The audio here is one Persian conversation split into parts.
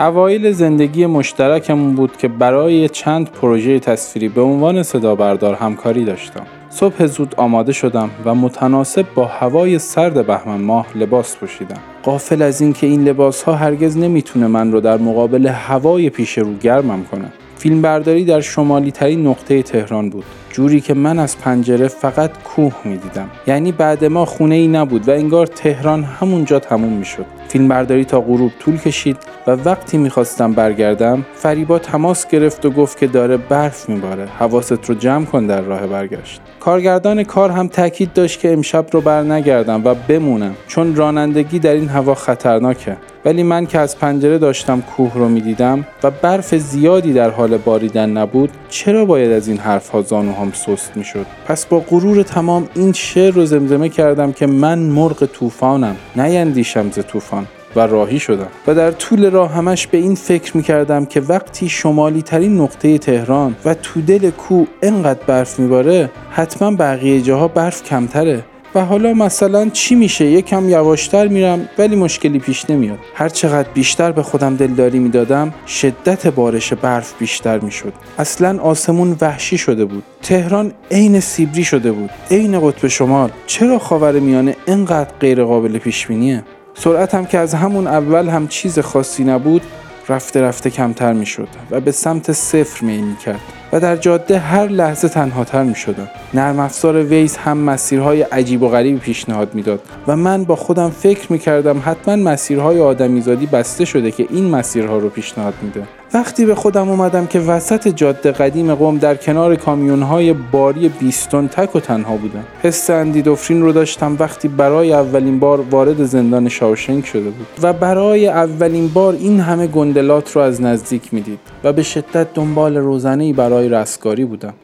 اوایل زندگی مشترکمون بود که برای چند پروژه تصویری به عنوان صدا بردار همکاری داشتم. صبح زود آماده شدم و متناسب با هوای سرد بهمن ماه لباس پوشیدم. قافل از اینکه این لباس ها هرگز نمی‌تونه من رو در مقابل هوای پیش رو گرمم کنه. فیلمبرداری در شمالی ترین نقطه تهران بود جوری که من از پنجره فقط کوه می دیدم یعنی بعد ما خونه ای نبود و انگار تهران همونجا تموم می شد فیلمبرداری تا غروب طول کشید و وقتی می‌خواستم برگردم فریبا تماس گرفت و گفت که داره برف میباره. حواست رو جمع کن در راه برگشت. کارگردان کار هم تاکید داشت که امشب رو بر نگردم و بمونم چون رانندگی در این هوا خطرناکه. ولی من که از پنجره داشتم کوه رو می‌دیدم و برف زیادی در حال باریدن نبود چرا باید از این حرف ها زانوهام سست می‌شد؟ پس با غرور تمام این شعر رو زمزمه کردم که من مرغ طوفانم نیندیشم ز طوفان. و راهی شدم. و در طول راه همش به این فکر می کردم که وقتی شمالی ترین نقطه تهران و تو دل کو انقدر برف میباره حتما بقیه جاها برف کمتره. و حالا مثلا چی میشه؟ یکم یواشتر میرم ولی مشکلی پیش نمیاد. هر چقدر بیشتر به خودم دلداری می‌دادم شدت بارش برف بیشتر می‌شد. اصلا آسمون وحشی شده بود. تهران عین سیبری شده بود. عین قطب شمال. چرا خاور میانه انقدر غیر قابل پیش بینیه سرعتم که از همون اول هم چیز خاصی نبود رفته رفته کمتر می شد و به سمت صفر می کرد و در جاده هر لحظه تنهاتر می شدم. نرم افزار ویز هم مسیرهای عجیب و غریبی پیشنهاد می‌داد و من با خودم فکر می کردم حتما مسیرهای آدمیزادی بسته شده که این مسیرها رو پیشنهاد میده. وقتی به خودم اومدم که وسط جاده قدیم قوم در کنار کامیونهای باری بیستون تک و تنها بودم حس اندیدوفرین رو داشتم وقتی برای اولین بار وارد زندان شاوشنگ شده بود و برای اولین بار این همه گندلات رو از نزدیک می‌دید و به شدت دنبال روزنه برای رستگاری بودم.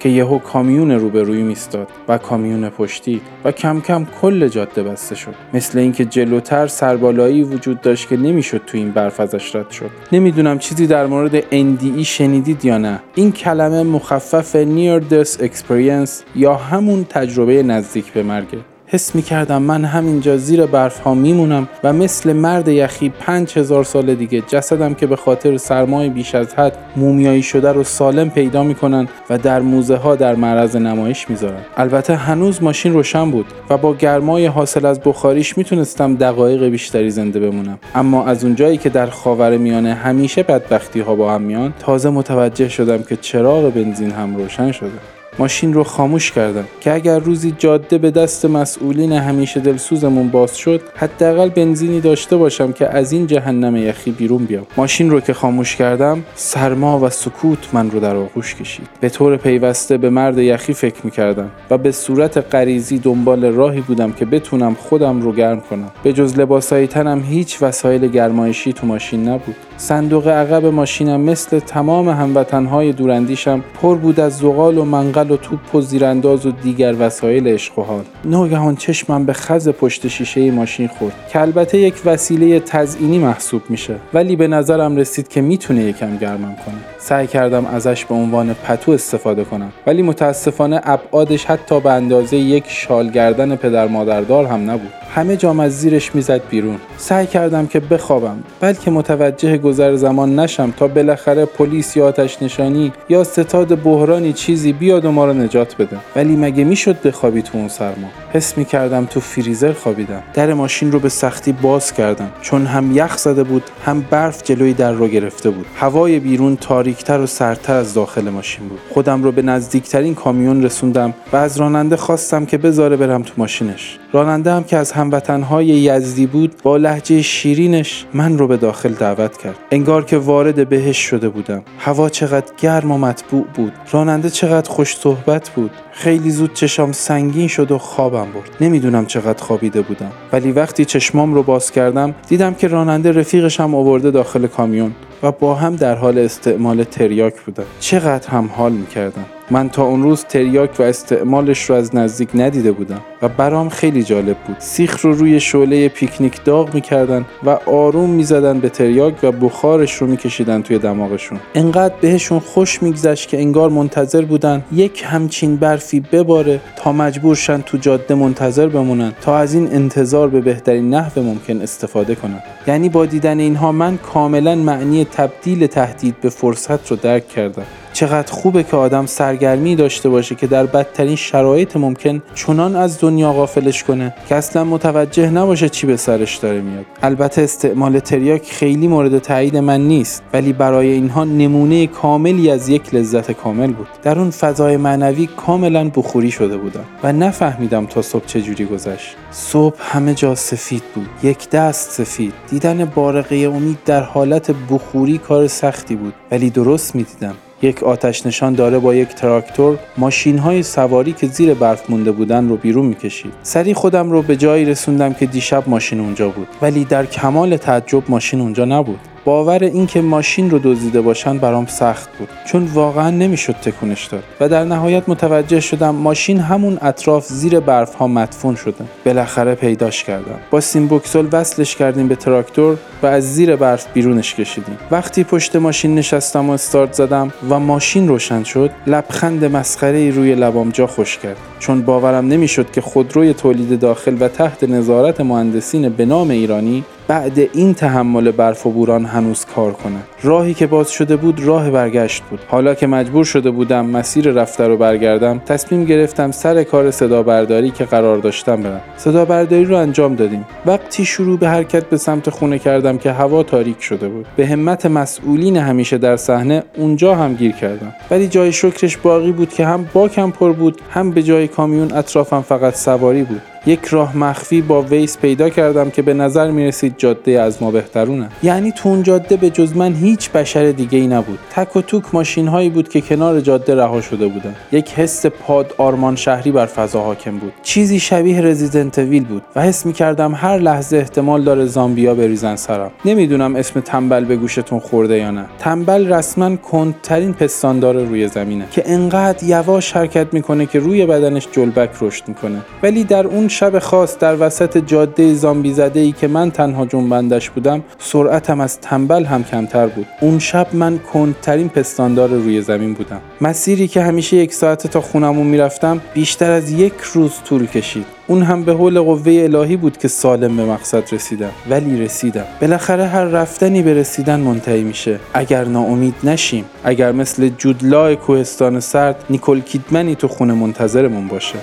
که یهو کامیون روبروی میستاد و کامیون پشتی و کم کم کل جاده بسته شد. مثل اینکه جلوتر سربالایی وجود داشت که نمی‌شد تو این برف ازش رد شد. نمی‌دونم چیزی در مورد NDE شنیدید یا نه. این کلمه مخفف Near Death Experience یا همون تجربه نزدیک به مرگه حس می کردم من همینجا زیر برف ها میمونم و مثل مرد یخی پنج هزار سال دیگه جسدم که به خاطر سرمای بیش از حد مومیایی شده رو سالم پیدا می‌کنن و در موزه ها در معرض نمایش می‌ذارن. البته هنوز ماشین روشن بود و با گرمای حاصل از بخاریش می‌تونستم دقایق بیشتری زنده بمونم. اما از اونجایی که در خاور میانه همیشه بدبختی ها با هم میان تازه متوجه شدم که چراغ بنزین هم روشن شده. ماشین رو خاموش کردم که اگر روزی جاده به دست مسئولین همیشه دلسوزمون باز شد حداقل بنزینی داشته باشم که از این جهنم یخی بیرون بیام. ماشین رو که خاموش کردم سرما و سکوت من رو در آغوش کشید. به طور پیوسته به مرد یخی فکر می‌کردم و به صورت غریزی دنبال راهی بودم که بتونم خودم رو گرم کنم. به جز لباسای تنم هیچ وسایل گرمایشی تو ماشین نبود. صندوق عقب ماشینم مثل تمام هموطنهای دورندیشم پر بود از زغال و منقل و توپ و زیرانداز و دیگر وسایل عشق و حال. ناگهان چشمم به خز پشت شیشه ماشین خورد. که البته یک وسیله تزئینی محسوب میشه ولی به نظرم رسید که می‌تونه یکم گرمم کنه. سعی کردم ازش به عنوان پتو استفاده کنم ولی متاسفانه ابعادش حتی به اندازه یک شال گردن پدر مادردار هم نبود. همه جام از زیرش می‌زد بیرون. سعی کردم که بخوابم بلکه متوجه گذر زمان نشم تا بالاخره پلیس یا آتش نشانی یا ستاد بحرانی چیزی بیاد و ما رو نجات بده. ولی مگه می‌شد بخوابی تو اون سرما؟ حس می‌کردم تو فریزر خوابیدم. در ماشین رو به سختی باز کردم. چون هم یخ زده بود هم برف جلوی در رو گرفته بود. هوای بیرون تاریکتر و سرتر از داخل ماشین بود. خودم رو به نزدیکترین کامیون رسوندم و از راننده خواستم که بذاره برم تو ماشینش. راننده هم که از هموطنهای یزدی بود با لحجه شیرینش من رو به داخل دعوت کرد. انگار که وارد بهش شده بودم. هوا چقدر گرم و مطبوع بود. راننده چقدر خوش صحبت بود. خیلی زود چشام سنگین شد و خوابم برد. نمی‌دونم چقدر خوابیده بودم. ولی وقتی چشمام رو باز کردم دیدم که راننده رفیقشم آورده داخل کامیون و با هم در حال استعمال تریاک بودن. چقدر هم حال می‌کردم. من تا اون روز تریاک و استعمالش رو از نزدیک ندیده بودم و برام خیلی جالب بود. سیخ رو روی شعله پیکنیک داغ می‌کردن و آروم می‌زدن به تریاک و بخارش رو میکشیدن توی دماغشون. انقدر بهشون خوش میگذشت که انگار منتظر بودن یک همچین برف برفی بباره تا مجبور شن تو جاده منتظر بمونن تا از این انتظار به بهترین نحو ممکن استفاده کنن. یعنی با دیدن اینها من کاملا معنی تبدیل تهدید به فرصت رو درک کردم. چقدر خوبه که آدم سرگرمی داشته باشه که در بدترین شرایط ممکن چنان از دنیا غافلش کنه که اصلا متوجه نباشه چی به سرش داره میاد. البته استعمال تریاک خیلی مورد تایید من نیست ولی برای اینها نمونه کاملی از یک لذت کامل بود. در اون فضای معنوی کاملا بخوری شده بودم و نفهمیدم تا صبح چجوری گذشت. صبح همه جا سفید بود یک دست سفید. دیدن بارقه امید در حالت بخوری کار سختی بود ولی درست می‌دیدم. یک آتش نشان داره با یک تراکتور ماشین های سواری که زیر برف مونده بودن رو بیرون می‌کشید. سری خودم رو به جایی رسوندم که دیشب ماشین اونجا بود. ولی در کمال تعجب ماشین اونجا نبود. باور اینکه ماشین رو دزدیده باشن برام سخت بود چون واقعا نمی‌شد تکونش داد. و در نهایت متوجه شدم ماشین همون اطراف زیر برف ها مدفون شده. بالاخره پیداش کردم. با سیمبوکسل وصلش کردیم به تراکتور و از زیر برف بیرونش کشیدیم. وقتی پشت ماشین نشستم و استارت زدم و ماشین روشن شد لبخند مسخره روی لبام جا خوش کرد. چون باورم نمی‌شد که خودروی تولید داخل و تحت نظارت مهندسین به نام ایرانی بعد این تحمل برف و بوران هنوز کار کنه. راهی که باز شده بود راه برگشت بود. حالا که مجبور شده بودم مسیر رفته رو برگردم تصمیم گرفتم سر کار صدا برداری که قرار داشتم برم. صدا برداری رو انجام دادیم. وقتی شروع به حرکت به سمت خونه کردم که هوا تاریک شده بود. به همت مسئولین همیشه در صحنه اونجا هم گیر کردم. ولی جای شکرش باقی بود که هم باکم پر بود هم به جای کامیون اطرافم فقط سواری بود. یک راه مخفی با ویس پیدا کردم که به نظر می رسید جاده از ما بهترونه. یعنی تو اون جاده به جز من هیچ بشر دیگه ای نبود. تک و توک ماشین هایی بود که کنار جاده رها شده بودن. یک حس پاد آرمان شهری بر فضا حاکم بود. چیزی شبیه رزیدنت ویل بود و حس می کردم هر لحظه احتمال داره زامبیا بریزن سرم. نمی‌دونم اسم تنبل به گوشتون خورده یا نه. تنبل رسما کندترین پستاندار روی زمینه که انقدر یواش حرکت می‌کنه که روی بدنش جلبک رشد می‌کنه. ولی در اون شب خاص در وسط جاده زامبی زده ای که من تنها جنبندش بودم سرعتم از تنبل هم کمتر بود. اون شب من کندترین پستاندار روی زمین بودم. مسیری که همیشه یک ساعت تا خونمون می‌رفتم بیشتر از یک روز طول کشید. اون هم به حول قوه الهی بود که سالم به مقصد رسیدم. ولی رسیدم. بالاخره هر رفتنی به رسیدن منتهی میشه. اگر ناامید نشیم. اگر مثل جودلای کوهستان سرد نیکل کیدمنی تو خونه منتظرمون باشه.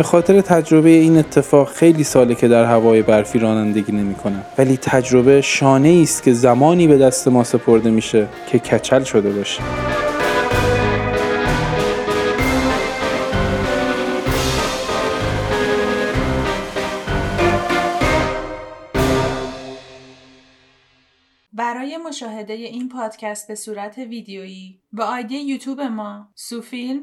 به خاطر تجربه این اتفاق خیلی ساله که در هوای برفی رانندگی نمی کنم. ولی تجربه شانه است که زمانی به دست ما سپرده میشه که کچل شده باشه. برای مشاهده این پادکست به صورت ویدیویی به آیدی یوتیوب ما سوفیلم